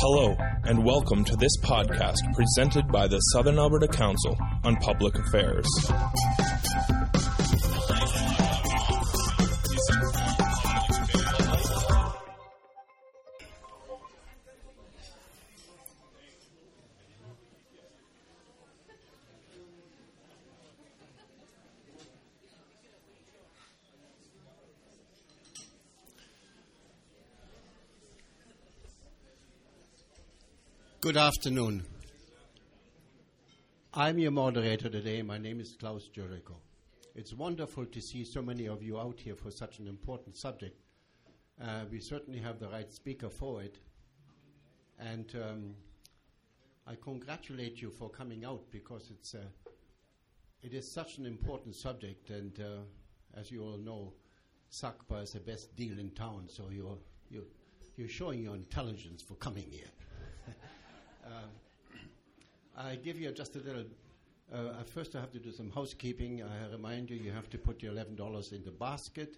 Hello, and welcome to this podcast presented by the Southern Alberta Council on Public Affairs. Good afternoon. I'm your moderator today. My name is Klaus Jericho. It's wonderful to see so many of you out here for such an important subject. Uh, we certainly have the right speaker for it. And um, I congratulate you for coming out because it's, uh, it is such an important subject. And uh, as you all know, SACPA is the best deal in town, so you're, you're, you're showing your intelligence for coming here. Um, I give you just a little. Uh, first, I have to do some housekeeping. I remind you, you have to put your eleven dollars in the basket.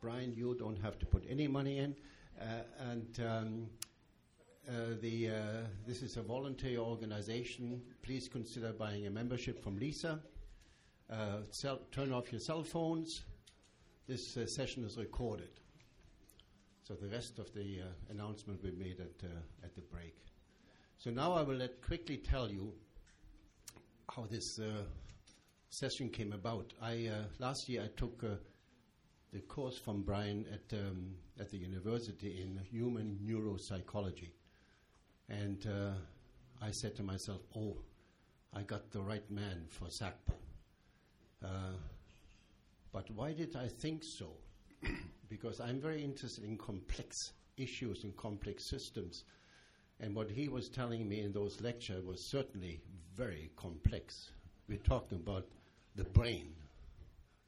Brian, you don't have to put any money in, uh, and. Um, uh, the, uh, this is a voluntary organization. Please consider buying a membership from Lisa. Uh, cell, turn off your cell phones. This uh, session is recorded. So the rest of the announcement will be made at, at the break. So now I will let quickly tell you how this uh, session came about. I uh, last year I took uh, the course from Brian at um, at the university in human neuropsychology, and uh, I said to myself, "Oh, I got the right man for SACPA." Uh, but why did I think so? because I'm very interested in complex issues and complex systems and what he was telling me in those lectures was certainly very complex. We're talking about the brain,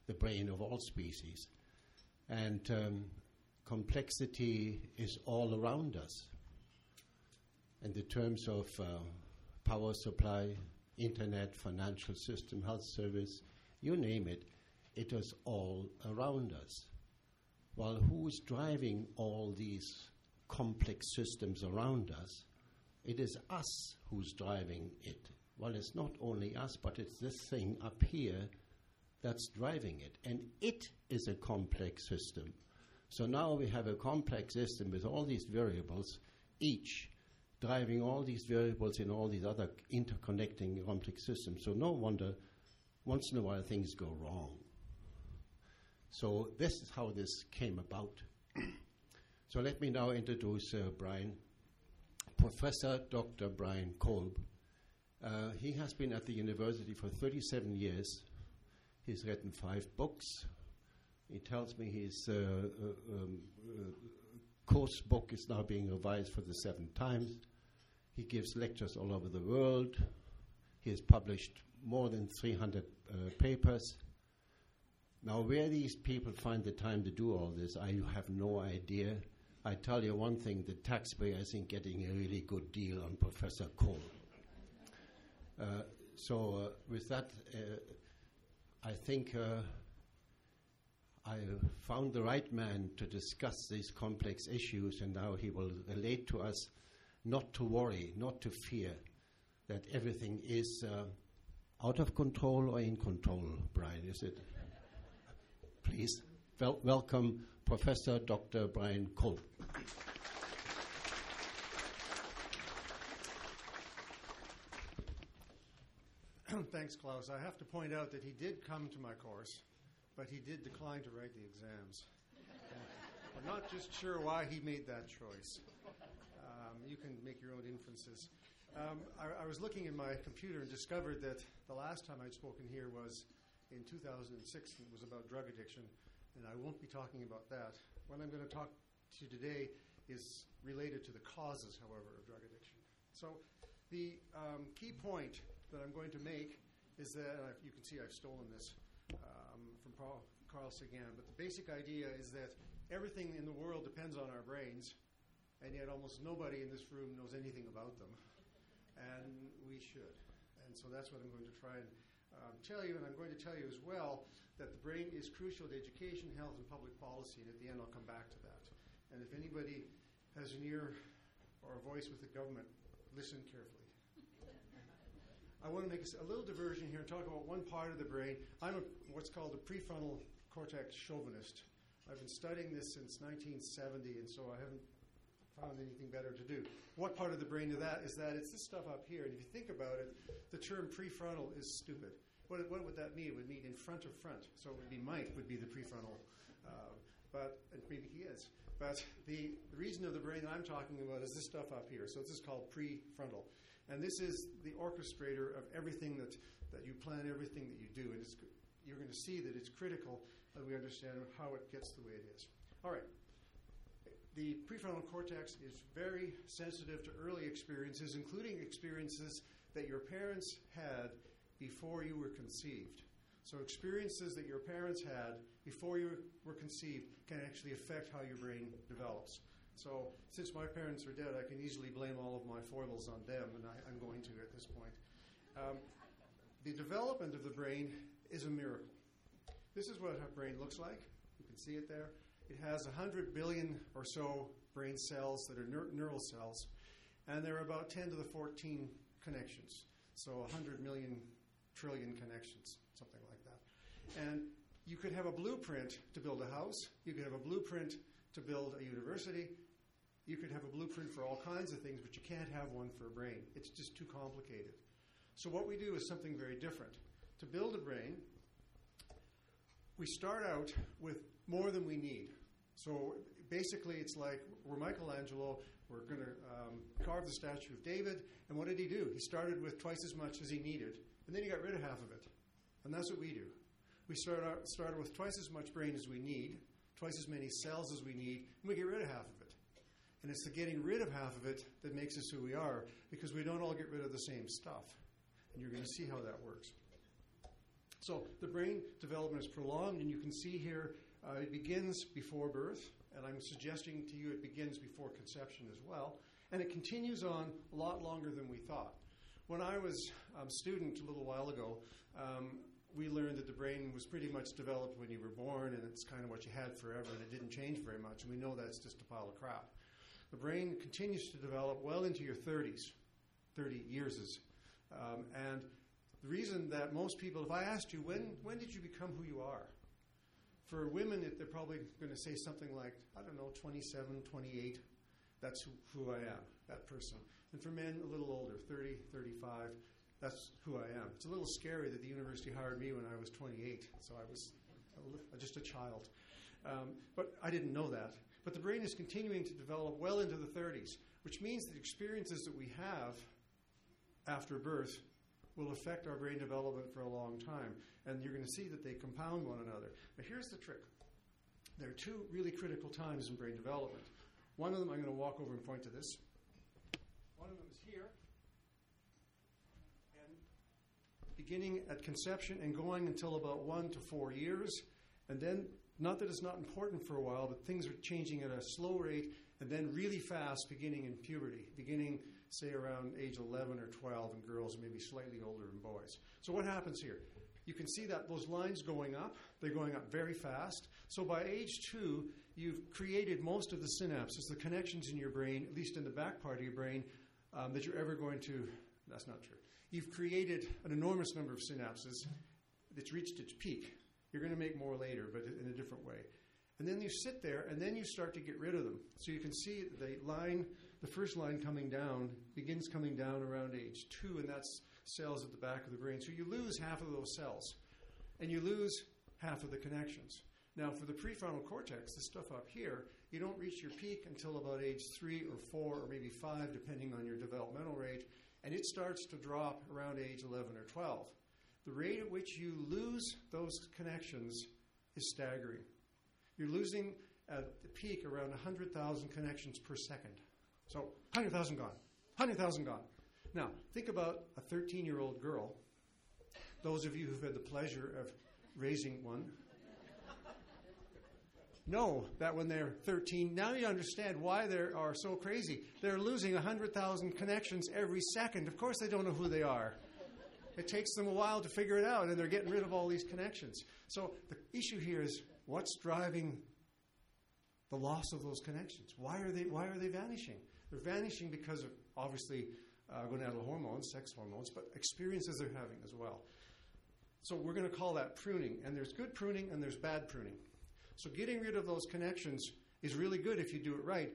the brain of all species. And um, complexity is all around us. In the terms of uh, power supply, internet, financial system, health service, you name it, it is all around us. Well, who's driving all these complex systems around us, it is us who's driving it. Well, it's not only us, but it's this thing up here that's driving it. And it is a complex system. So now we have a complex system with all these variables, each driving all these variables in all these other interconnecting complex systems. So no wonder once in a while things go wrong. So this is how this came about. So let me now introduce uh, Brian, Professor Dr. Brian Kolb. Uh, he has been at the university for 37 years. He's written five books. He tells me his uh, uh, um, uh, course book is now being revised for the seventh time. He gives lectures all over the world. He has published more than 300 uh, papers. Now, where these people find the time to do all this, I have no idea. I tell you one thing the taxpayer isn't getting a really good deal on Professor Kolb. Uh, so, uh, with that, uh, I think uh, I found the right man to discuss these complex issues, and now he will relate to us not to worry, not to fear that everything is uh, out of control or in control, Brian, is it? Please, wel- welcome Professor Dr. Brian Kolb. Thanks, Klaus. I have to point out that he did come to my course, but he did decline to write the exams. We're not just sure why he made that choice. Um, you can make your own inferences. Um, I, I, was looking in my computer and discovered that the last time I'd spoken here was in 2006, and it was about drug addiction and I won't be talking about that. What I'm going to talk to today is related to the causes, however, of drug addiction. So, the um, key point that I'm going to make is that uh, you can see I've stolen this um, from Paul, Carl Sagan, but the basic idea is that everything in the world depends on our brains, and yet almost nobody in this room knows anything about them, and we should. And so that's what I'm going to try and um, tell you, and I'm going to tell you as well that the brain is crucial to education, health, and public policy. And at the end, I'll come back to that. And if anybody has an ear or a voice with the government, listen carefully. I want to make a little diversion here and talk about one part of the brain. I'm a, what's called a prefrontal cortex chauvinist. I've been studying this since 1970, and so I haven't found anything better to do. What part of the brain is that? Is that it's this stuff up here, and if you think about it, the term prefrontal is stupid. What, what would that mean? It would mean in front of front. So it would be Mike would be the prefrontal, uh, but maybe he is. But the, reason of the brain that I'm talking about is this stuff up here. So this is called prefrontal. And this is the orchestrator of everything that, that you plan, everything that you do. And you're going to see that it's critical that we understand how it gets the way it is. All right. The prefrontal cortex is very sensitive to early experiences, including experiences that your parents had before you were conceived. So, experiences that your parents had before you were conceived can actually affect how your brain develops. So, since my parents are dead, I can easily blame all of my foibles on them, and I, am going to at this point. Um, the development of the brain is a miracle. This is what a brain looks like. You can see it there. It has 100 billion or so brain cells that are neur- neural cells, and there are about 10 to the 14 connections. So 100 million trillion connections. And you could have a blueprint to build a house, you could have a blueprint to build a university, you could have a blueprint for all kinds of things, but you can't have one for a brain. It's just too complicated. So, what we do is something very different. To build a brain, we start out with more than we need. So, basically, it's like we're Michelangelo, we're going to um, carve the statue of David, and what did he do? He started with twice as much as he needed, and then he got rid of half of it. And that's what we do. We start out, started with twice as much brain as we need, twice as many cells as we need, and we get rid of half of it. And it's the getting rid of half of it that makes us who we are because we don't all get rid of the same stuff. And you're going to see how that works. So the brain development is prolonged, and you can see here uh, it begins before birth, and I'm suggesting to you it begins before conception as well, and it continues on a lot longer than we thought. When I was a um, student a little while ago, um, we learned that the brain was pretty much developed when you were born, and it's kind of what you had forever, and it didn't change very much. And we know that's just a pile of crap. The brain continues to develop well into your 30s, 30 years. Um, and the reason that most people, if I asked you, when, when did you become who you are? For women, they're probably going to say something like, I don't know, 27, 28. That's who, who I am, that person. And for men, a little older, 30, 35. That's who I am. It's a little scary that the university hired me when I was 28, so I was just a child. Um, but I didn't know that. But the brain is continuing to develop well into the 30s, which means that experiences that we have after birth will affect our brain development for a long time. And you're going to see that they compound one another. But here's the trick there are two really critical times in brain development. One of them, I'm going to walk over and point to this. One of them is here. And beginning at conception and going until about one to four years. And then not that it's not important for a while, but things are changing at a slow rate and then really fast beginning in puberty, beginning, say, around age 11 or 12 in girls, maybe slightly older in boys. So, what happens here? You can see that those lines going up, they're going up very fast. So, by age two, you've created most of the synapses, the connections in your brain, at least in the back part of your brain, um, that you're ever going to. That's not true. You've created an enormous number of synapses that's reached its peak. You're going to make more later, but in a different way. And then you sit there, and then you start to get rid of them. So you can see the line, the first line coming down, begins coming down around age two, and that's cells at the back of the brain. So you lose half of those cells, and you lose half of the connections. Now, for the prefrontal cortex, the stuff up here, you don't reach your peak until about age three or four or maybe five, depending on your developmental rate, and it starts to drop around age 11 or 12 the rate at which you lose those connections is staggering. You're losing at the peak around 100,000 connections per second. So 100,000 gone, 100,000 gone. Now, think about a 13 year old girl. Those of you who've had the pleasure of raising one know that when they're 13, now you understand why they are so crazy. They're losing 100,000 connections every second. Of course, they don't know who they are. It takes them a while to figure it out, and they're getting rid of all these connections. So the issue here is what's driving the loss of those connections? Why are they, why are they vanishing? They're vanishing because of obviously uh, gonadal hormones, sex hormones, but experiences they're having as well. So we're going to call that pruning. And there's good pruning and there's bad pruning. So getting rid of those connections is really good if you do it right.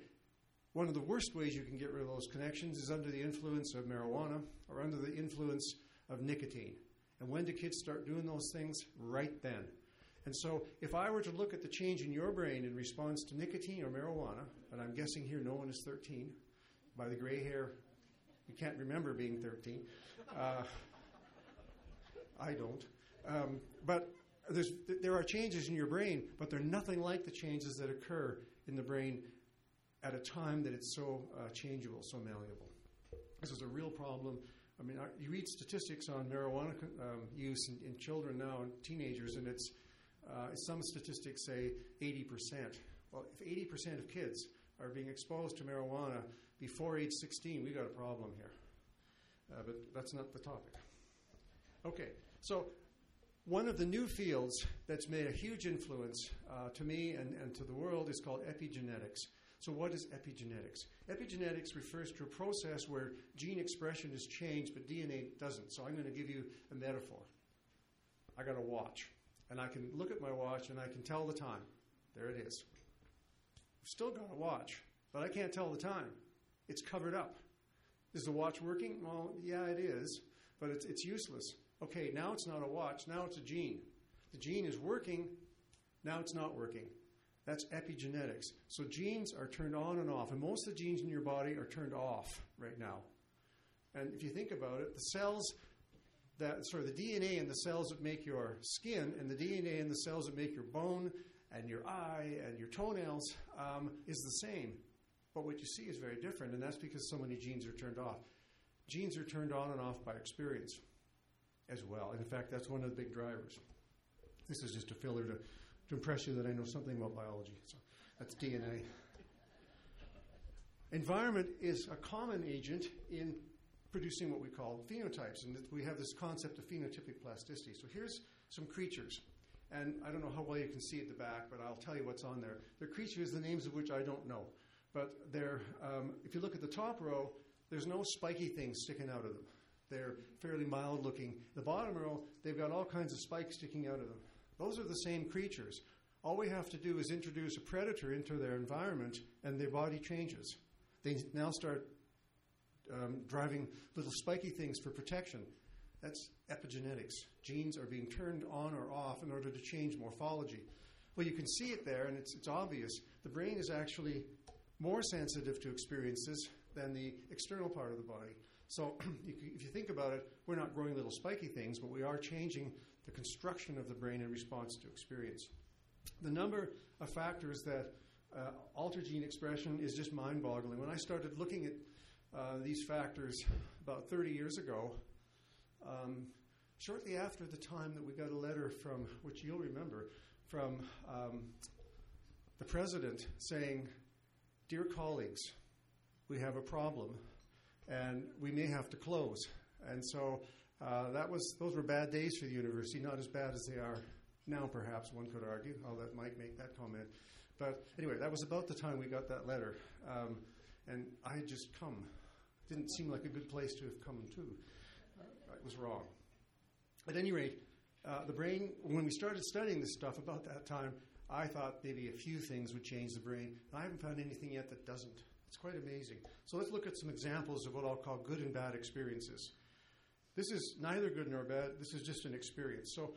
One of the worst ways you can get rid of those connections is under the influence of marijuana or under the influence of nicotine. And when do kids start doing those things? Right then. And so, if I were to look at the change in your brain in response to nicotine or marijuana, and I'm guessing here no one is 13, by the gray hair, you can't remember being 13. Uh, I don't. Um, but there are changes in your brain, but they're nothing like the changes that occur in the brain at a time that it's so uh, changeable, so malleable. This is a real problem. I mean, you read statistics on marijuana um, use in, in, children now and teenagers, and it's uh, some statistics say 80%. Well, if 80% of kids are being exposed to marijuana before age 16, we've got a problem here. Uh, but that's not the topic. Okay, so one of the new fields that's made a huge influence uh, to me and, and to the world is called epigenetics. So, what is epigenetics? Epigenetics refers to a process where gene expression is changed, but DNA doesn't. So, I'm going to give you a metaphor. I got a watch, and I can look at my watch and I can tell the time. There it is. I've still got a watch, but I can't tell the time. It's covered up. Is the watch working? Well, yeah, it is, but it's, it's useless. Okay, now it's not a watch, now it's a gene. The gene is working, now it's not working. That's epigenetics. So genes are turned on and off, and most of the genes in your body are turned off right now. And if you think about it, the cells that sorry, the DNA in the cells that make your skin and the DNA in the cells that make your bone and your eye and your toenails um, is the same. But what you see is very different, and that's because so many genes are turned off. Genes are turned on and off by experience as well. And in fact, that's one of the big drivers. This is just a filler to, to impress you that I know something about biology. So that's DNA. Environment is a common agent in producing what we call phenotypes, and we have this concept of phenotypic plasticity. So here's some creatures. And I don't know how well you can see at the back, but I'll tell you what's on there. They're creatures, the names of which I don't know. But they're, um, if you look at the top row, there's no spiky things sticking out of them. They're fairly mild looking. The bottom row, they've got all kinds of spikes sticking out of them. Those are the same creatures. All we have to do is introduce a predator into their environment, and their body changes. They now start um, driving little spiky things for protection. That's epigenetics. Genes are being turned on or off in order to change morphology. Well, you can see it there, and it's, it's obvious. The brain is actually more sensitive to experiences than the external part of the body. So if you think about it, we're not growing little spiky things, but we are changing the construction of the brain in response to experience. The number of factors that uh, alter gene expression is just mind boggling. When I started looking at uh, these factors about 30 years ago, um, shortly after the time that we got a letter from, which you'll remember, from um, the president saying, Dear colleagues, we have a problem and we may have to close. And so uh, that was those were bad days for the university, not as bad as they are now, perhaps one could argue. I'll let Mike make that comment. But anyway, that was about the time we got that letter, um, and I had just come. Didn't seem like a good place to have come to. Uh, was wrong. At any rate, uh, the brain. When we started studying this stuff about that time, I thought maybe a few things would change the brain. I haven't found anything yet that doesn't. It's quite amazing. So let's look at some examples of what I'll call good and bad experiences. This is neither good nor bad. This is just an experience. So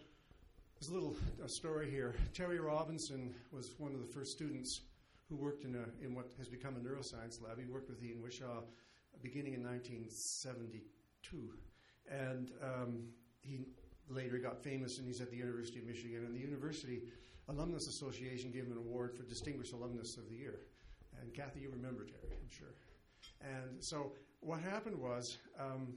there's a little a story here. Terry Robinson was one of the first students who worked in, a, in what has become a neuroscience lab. He worked with Ian Whishaw beginning in 1972. And um, he later got famous and he's at the University of Michigan. And the University Alumnus Association gave him an award for Distinguished Alumnus of the Year. And Kathy, you remember Terry, I'm sure. And so what happened was um,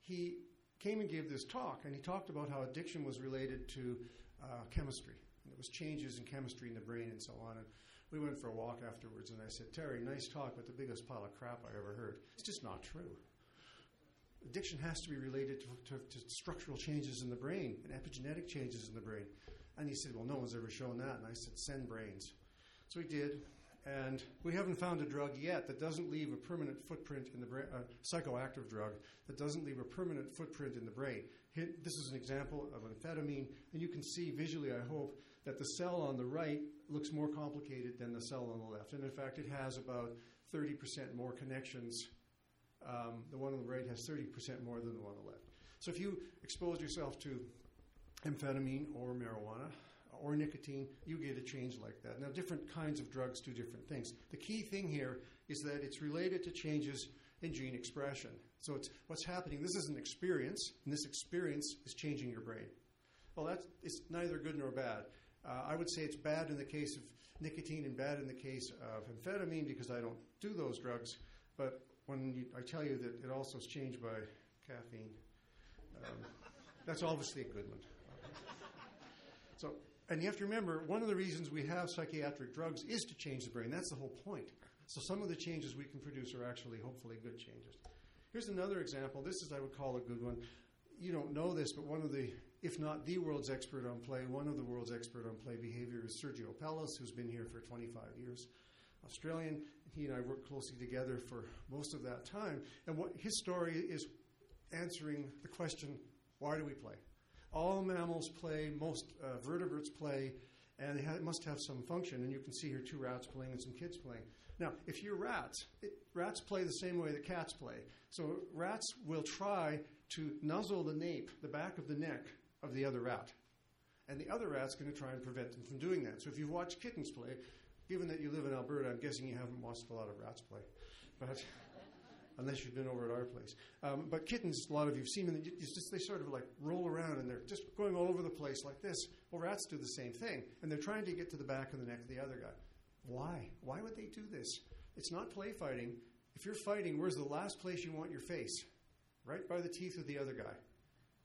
he came and gave this talk, and he talked about how addiction was related to uh, chemistry. And there was changes in chemistry in the brain and so on. And we went for a walk afterwards, and I said, Terry, nice talk, but the biggest pile of crap I ever heard. It's just not true. Addiction has to be related to, to, to structural changes in the brain and epigenetic changes in the brain. And he said, Well, no one's ever shown that. And I said, Send brains. So he did, And we haven't found a drug yet that doesn't leave a permanent footprint in the brain, a psychoactive drug that doesn't leave a permanent footprint in the brain. This is an example of amphetamine, and you can see visually, I hope, that the cell on the right looks more complicated than the cell on the left. And in fact, it has about 30% more connections. Um, the one on the right has 30% more than the one on the left. So if you expose yourself to amphetamine or marijuana, or nicotine, you get a change like that. Now, different kinds of drugs do different things. The key thing here is that it's related to changes in gene expression. So, it's what's happening. This is an experience, and this experience is changing your brain. Well, that's it's neither good nor bad. Uh, I would say it's bad in the case of nicotine and bad in the case of amphetamine because I don't do those drugs. But when you, I tell you that it also is changed by caffeine, um, that's obviously a good one. And you have to remember, one of the reasons we have psychiatric drugs is to change the brain. That's the whole point. So some of the changes we can produce are actually, hopefully, good changes. Here's another example. This is, I would call, a good one. You don't know this, but one of the, if not the world's expert on play, one of the world's expert on play behavior is Sergio Pellis, who's been here for 25 years. Australian. He and I worked closely together for most of that time. And what his story is answering the question, why do we play? All mammals play, most uh, vertebrates play, and they ha- must have some function. And you can see here two rats playing and some kids playing. Now, if you're rats, it, rats play the same way that cats play. So rats will try to nuzzle the nape, the back of the neck of the other rat. And the other rat's going to try and prevent them from doing that. So if you've watched kittens play, given that you live in Alberta, I'm guessing you haven't watched a lot of rats play. But unless you've been over at our place. Um, but kittens, a lot of you've seen them, just, they sort of like roll around and they're just going all over the place like this. Well, rats do the same thing, and they're trying to get to the back of the neck of the other guy. Why? Why would they do this? It's not play fighting. If you're fighting, where's the last place you want your face? Right by the teeth of the other guy.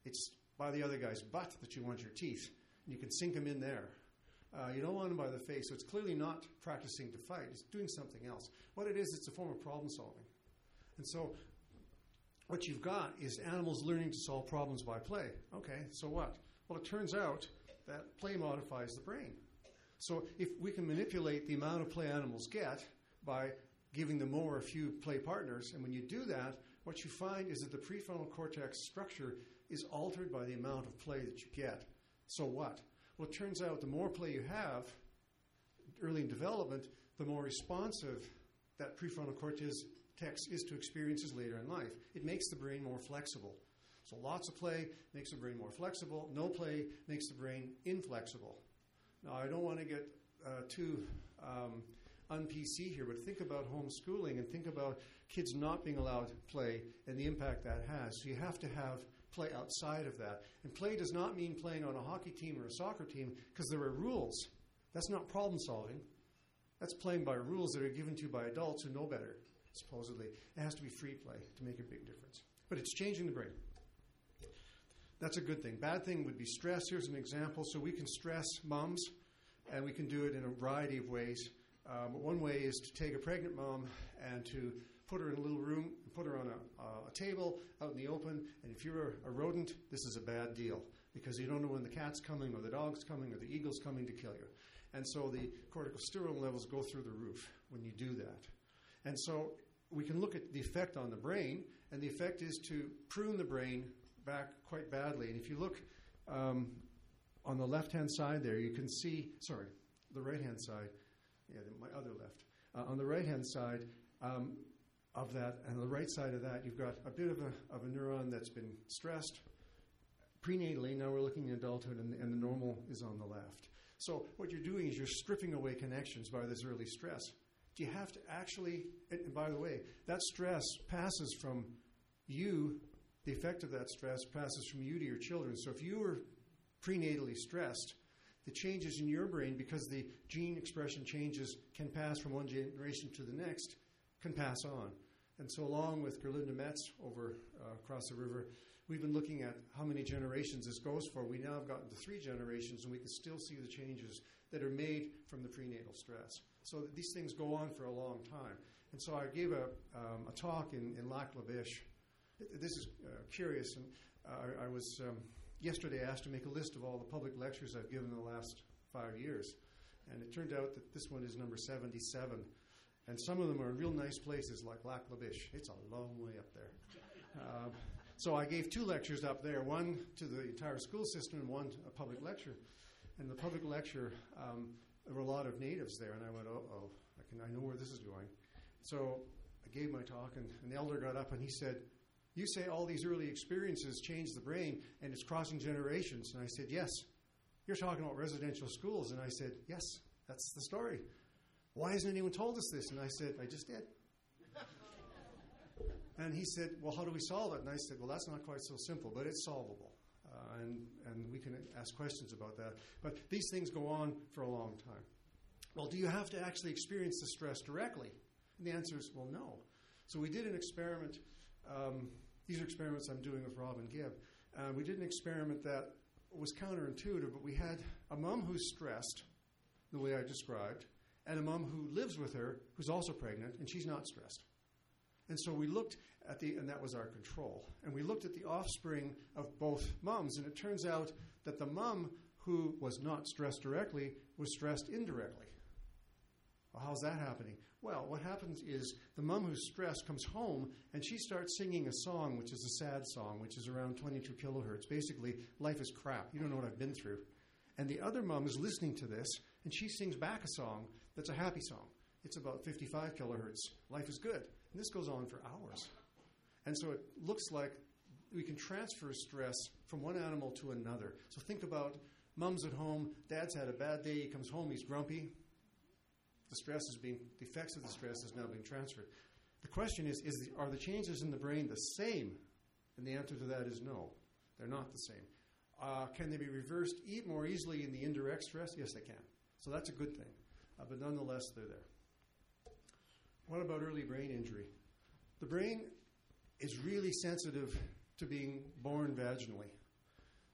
It's by the other guy's butt that you want your teeth. And you can sink them in there. Uh, you don't want them by the face. So it's clearly not practicing to fight. It's doing something else. What it is, it's a form of problem solving. And so what you've got is animals learning to solve problems by play. Okay, so what? Well, it turns out that play modifies the brain. So if we can manipulate the amount of play animals get by giving them more or a few play partners, and when you do that, what you find is that the prefrontal cortex structure is altered by the amount of play that you get. So what? Well, it turns out the more play you have early in development, the more responsive that prefrontal cortex text is to experiences later in life. It makes the brain more flexible. So lots of play makes the brain more flexible. No play makes the brain inflexible. Now, I don't want to get uh, too um, un-PC here, but think about homeschooling and think about kids not being allowed to play and the impact that has. So you have to have play outside of that. And play does not mean playing on a hockey team or a soccer team because there are rules. That's not problem solving. That's playing by rules that are given to you by adults who know better supposedly. It has to be free play to make a big difference. But it's changing the brain. That's a good thing. Bad thing would be stress. Here's an example. So we can stress moms, and we can do it in a variety of ways. Um, one way is to take a pregnant mom and to put her in a little room, put her on a, uh, a table out in the open, and if you're a, rodent, this is a bad deal because you don't know when the cat's coming or the dog's coming or the eagle's coming to kill you. And so the corticosteroid levels go through the roof when you do that. And so we can look at the effect on the brain, and the effect is to prune the brain back quite badly. And if you look um, on the left hand side there, you can see, sorry, the right hand side, yeah, my other left. Uh, on the right hand side um, of that, and the right side of that, you've got a bit of a, of a neuron that's been stressed prenatally. Now we're looking at adulthood, and, and the normal is on the left. So what you're doing is you're stripping away connections by this early stress do you have to actually, and by the way, that stress passes from you, the effect of that stress passes from you to your children. So if you were prenatally stressed, the changes in your brain, because the gene expression changes can pass from one generation to the next, can pass on. And so, along with Gerlinde Metz over uh, across the river, we've been looking at how many generations this goes for. We now have gotten to three generations, and we can still see the changes that are made from the prenatal stress. So these things go on for a long time. And so I gave a, um, a talk in, in Lac La Biche. This is uh, curious, and uh, I, was um, yesterday asked to make a list of all the public lectures I've given in the last five years. And it turned out that this one is number 77. And some of them are in real nice places like Lac La Biche. It's a long way up there. Um, so I gave two lectures up there one to the entire school system and one a public lecture. And the public lecture, um, there were a lot of natives there, and I went, oh, oh, I, can, I know where this is going. So I gave my talk, and an elder got up and he said, You say all these early experiences change the brain and it's crossing generations. And I said, Yes. You're talking about residential schools. And I said, Yes, that's the story. Why hasn't anyone told us this? And I said, I just did. and he said, Well, how do we solve it? And I said, Well, that's not quite so simple, but it's solvable. Uh, and, and we can ask questions about that. But these things go on for a long time. Well, do you have to actually experience the stress directly? And the answer is, well, no. So we did an experiment. Um, these are experiments I'm doing with Robbin Gibb. Uh, we did an experiment that was counterintuitive, but we had a mom who's stressed, the way I described, and a mom who lives with her who's also pregnant, and she's not stressed. And so we looked at the, and that was our control. And we looked at the offspring of both moms, and it turns out that the mom who was not stressed directly was stressed indirectly. Well, how's that happening? Well, what happens is the mom who's stressed comes home and she starts singing a song, which is a sad song, which is around 22 kilohertz. Basically, life is crap. You don't know what I've been through. And the other mom is listening to this and she sings back a song that's a happy song. It's about 55 kilohertz. Life is good. And this goes on for hours. And so it looks like we can transfer stress from one animal to another. So think about mom's at home, dad's had a bad day, he comes home, he's grumpy. The stress is being, the effects of the stress is now being transferred. The question is, is the, are the changes in the brain the same? And the answer to that is no, they're not the same. Uh, can they be reversed eat more easily in the indirect stress? Yes, they can. So that's a good thing. Uh, but nonetheless, they're there. What about early brain injury? The brain is really sensitive to being born vaginally.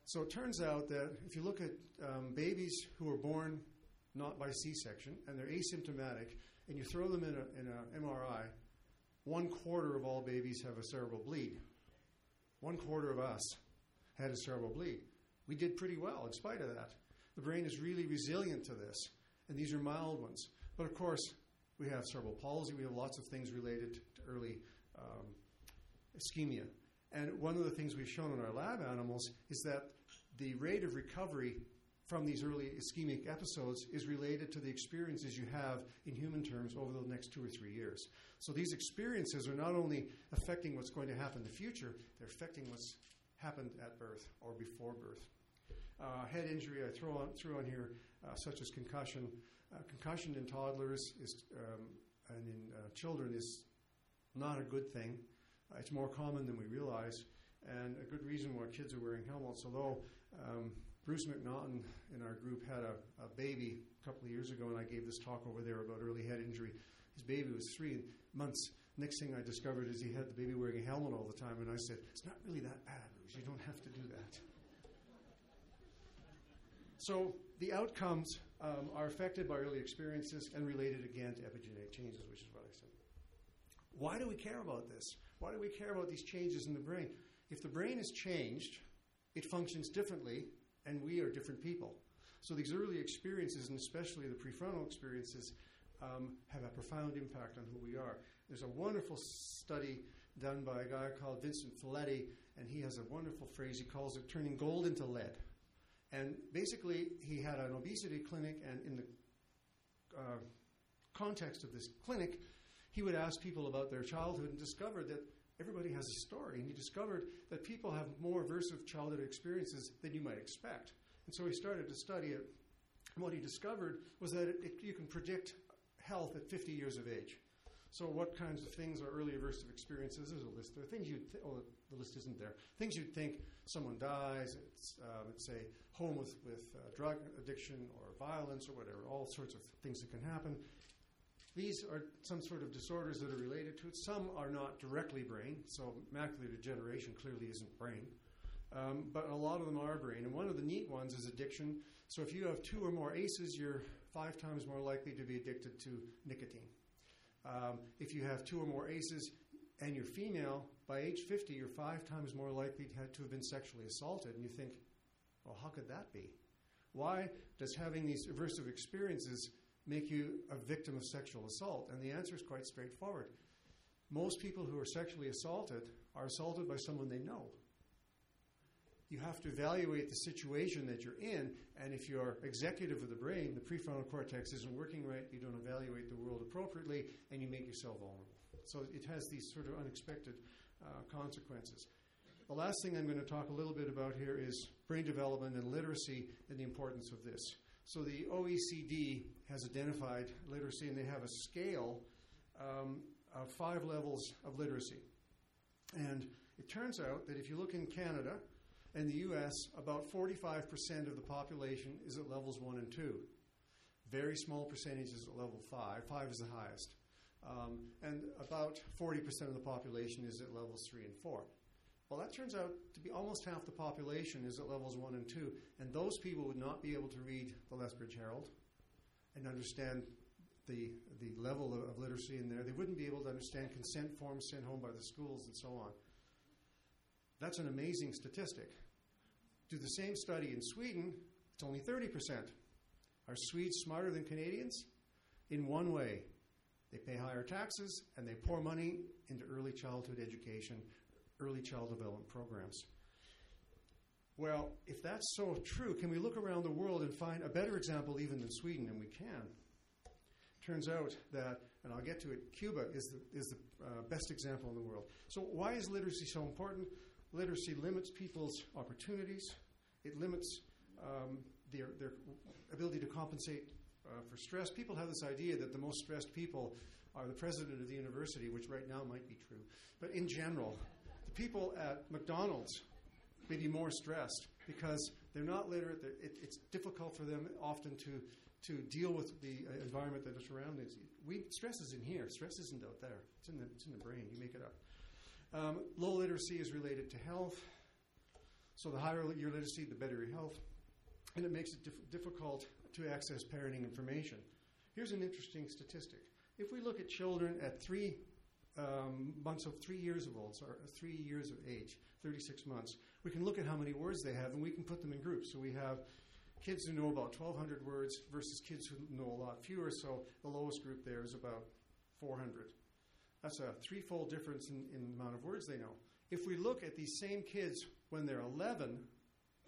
So it turns out that if you look at um, babies who are born not by C section and they're asymptomatic, and you throw them in an MRI, one quarter of all babies have a cerebral bleed. One quarter of us had a cerebral bleed. We did pretty well in spite of that. The brain is really resilient to this, and these are mild ones. But of course, we have cerebral palsy, we have lots of things related to early um, ischemia. And one of the things we've shown in our lab animals is that the rate of recovery from these early ischemic episodes is related to the experiences you have in human terms over the next two or three years. So these experiences are not only affecting what's going to happen in the future, they're affecting what's happened at birth or before birth. Uh, head injury I throw on, threw on here, uh, such as concussion. Uh, concussion in toddlers is, um, and in uh, children is not a good thing. It's more common than we realize, and a good reason why kids are wearing helmets. Although um, Bruce McNaughton in our group had a, a, baby a couple of years ago, and I gave this talk over there about early head injury. His baby was three months. Next thing I discovered is he had the baby wearing a helmet all the time, and I said, "It's not really that bad, Bruce. You don't have to do that." So the outcomes um, are affected by early experiences and related again to epigenetic changes, which is what I said. Why do we care about this? Why do we care about these changes in the brain? If the brain is changed, it functions differently, and we are different people. So these early experiences, and especially the prefrontal experiences, um, have a profound impact on who we are. There's a wonderful study done by a guy called Vincent Felitti, and he has a wonderful phrase. He calls it turning gold into lead. And basically, he had an obesity clinic, and in the uh, context of this clinic, he would ask people about their childhood and discovered that everybody has a story. And he discovered that people have more aversive childhood experiences than you might expect. And so he started to study it. And what he discovered was that it, it, you can predict health at 50 years of age. So, what kinds of things are early aversive experiences? There's a list. There are things you'd th- oh, the list isn't there. Things you'd think someone dies. It's um, it's a home with with uh, drug addiction or violence or whatever. All sorts of things that can happen. These are some sort of disorders that are related to it. Some are not directly brain, so macular degeneration clearly isn't brain. Um, but a lot of them are brain. And one of the neat ones is addiction. So if you have two or more ACEs, you're five times more likely to be addicted to nicotine. Um, if you have two or more ACEs and you're female, by age 50, you're five times more likely to have, to have been sexually assaulted. And you think, well, how could that be? Why does having these aversive experiences make you a victim of sexual assault? And the answer is quite straightforward. Most people who are sexually assaulted are assaulted by someone they know. You have to evaluate the situation that you're in, and if you're executive of the brain, the prefrontal cortex isn't working right, you don't evaluate the world appropriately, and you make yourself vulnerable. So it has these sort of unexpected uh, consequences. The last thing I'm going to talk a little bit about here is brain development and literacy and the importance of this. So the OECD has identified literacy, and they have a scale um, of five levels of literacy. And it turns out that if you look in Canada and the US, about 45% of the population is at levels one and two. Very small percentages at level five. Five is the highest. Um, and about 40% of the population is at levels three and four. Well, that turns out to be almost half the population is at levels one and two, and those people would not be able to read the Lethbridge Herald and understand the, the level of, of literacy in there. They wouldn't be able to understand consent forms sent home by the schools and so on. That's an amazing statistic. Do the same study in Sweden, it's only 30%. Are Swedes smarter than Canadians? In one way, they pay higher taxes and they pour money into early childhood education, early child development programs. Well, if that's so true, can we look around the world and find a better example even than Sweden? And we can. Turns out that, and I'll get to it, Cuba is the, is the uh, best example in the world. So, why is literacy so important? Literacy limits people's opportunities, it limits um, their, their ability to compensate uh, for stress. People have this idea that the most stressed people are the president of the university, which right now might be true. But in general, the people at McDonald's may be more stressed because they're not literate. They're, it, it's difficult for them often to, to deal with the uh, environment that is around them. We, stress is in here. Stress isn't out there. It's in the, it's in the brain. You make it up. Um, low literacy is related to health. So the higher your literacy, the better your health. And it makes it dif- difficult to access parenting information. Here's an interesting statistic. If we look at children at three um, months of three years of old, or three years of age, 36 months, we can look at how many words they have and we can put them in groups. So we have kids who know about 1,200 words versus kids who know a lot fewer. So the lowest group there is about 400. That's a threefold difference in, in the amount of words they know. If we look at these same kids when they're 11,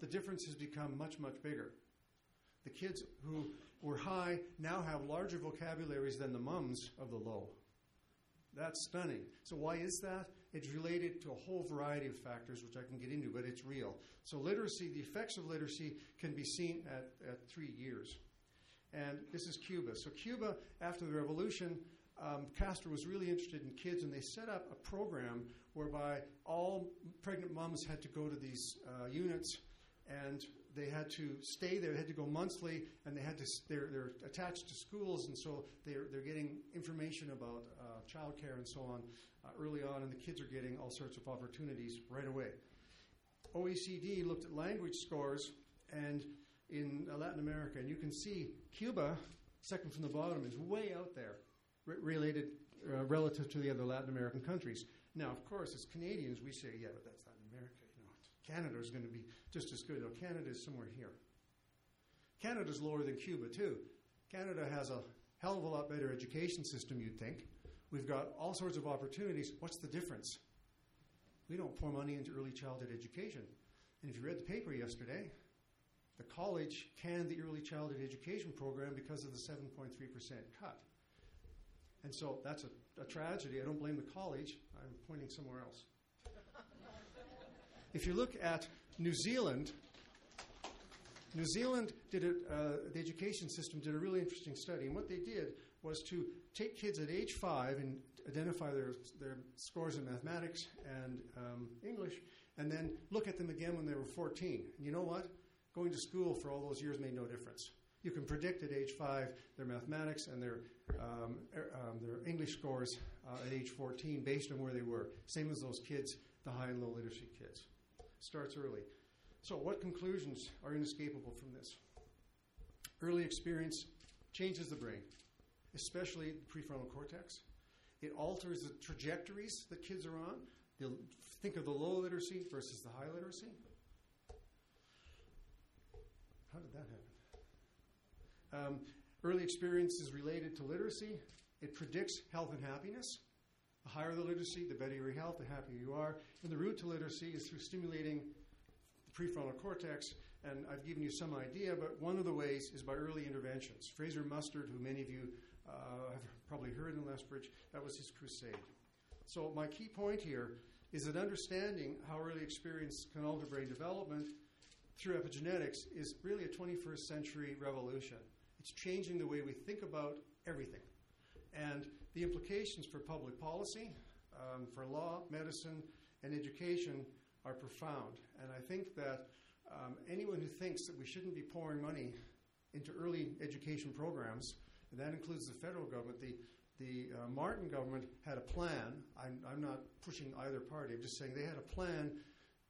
the difference has become much, much bigger. The kids who were high now have larger vocabularies than the mums of the low. That's stunning. So, why is that? It's related to a whole variety of factors, which I can get into, but it's real. So, literacy, the effects of literacy can be seen at, at three years. And this is Cuba. So, Cuba, after the revolution, um, Castro was really interested in kids, and they set up a program whereby all pregnant moms had to go to these uh, units and they had to stay there. They had to go monthly, and they had to. They're, they're attached to schools, and so they're they're getting information about uh, childcare and so on uh, early on, and the kids are getting all sorts of opportunities right away. OECD looked at language scores, and in uh, Latin America, and you can see Cuba, second from the bottom, is way out there related uh, relative to the other Latin American countries. Now, of course, as Canadians, we say, yeah, but that's Latin America. You know, Canada is going to be just as good. No, Canada is somewhere here. Canada is lower than Cuba too. Canada has a hell of a lot better education system, you'd think. We've got all sorts of opportunities. What's the difference? We don't pour money into early childhood education. And if you read the paper yesterday, the college canned the early childhood education program because of the 7.3% cut. And so that's a, a tragedy. I don't blame the college. I'm pointing somewhere else. if you look at New Zealand, New Zealand did a, uh, the education system did a really interesting study, and what they did was to take kids at age five and identify their their scores in mathematics and um, English, and then look at them again when they were 14. And you know what? Going to school for all those years made no difference. You can predict at age five their mathematics and their um, er, um, their English scores uh, at age 14 based on where they were. Same as those kids, the high and low literacy kids. Starts early. So, what conclusions are inescapable from this? Early experience changes the brain, especially the prefrontal cortex. It alters the trajectories that kids are on. They'll think of the low literacy versus the high literacy. How did that happen? Um, early experience is related to literacy. It predicts health and happiness. The higher the literacy, the better your health, the happier you are. And the route to literacy is through stimulating the prefrontal cortex. And I've given you some idea, but one of the ways is by early interventions. Fraser Mustard, who many of you uh, probably heard in Lethbridge, that was his crusade. So, my key point here is that understanding how early experience can alter brain development through epigenetics is really a 21st century revolution. It's changing the way we think about everything. And the implications for public policy, um, for law, medicine, and education are profound. And I think that um, anyone who thinks that we shouldn't be pouring money into early education programs, and that includes the federal government, the, the uh, Martin government had a plan. I'm, I'm not pushing either party, I'm just saying they had a plan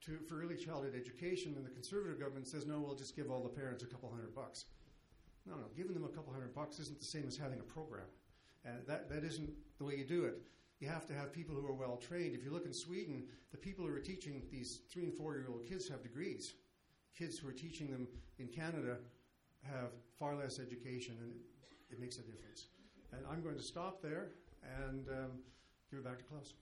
to, for early childhood education, and the conservative government says, no, we'll just give all the parents a couple hundred bucks. No, no, giving them a couple hundred bucks isn't the same as having a program. And that, that isn't the way you do it. You have to have people who are well trained. If you look in Sweden, the people who are teaching these three and four year old kids have degrees. Kids who are teaching them in Canada have far less education, and it makes a difference. And I'm going to stop there and um, give it back to Klaus.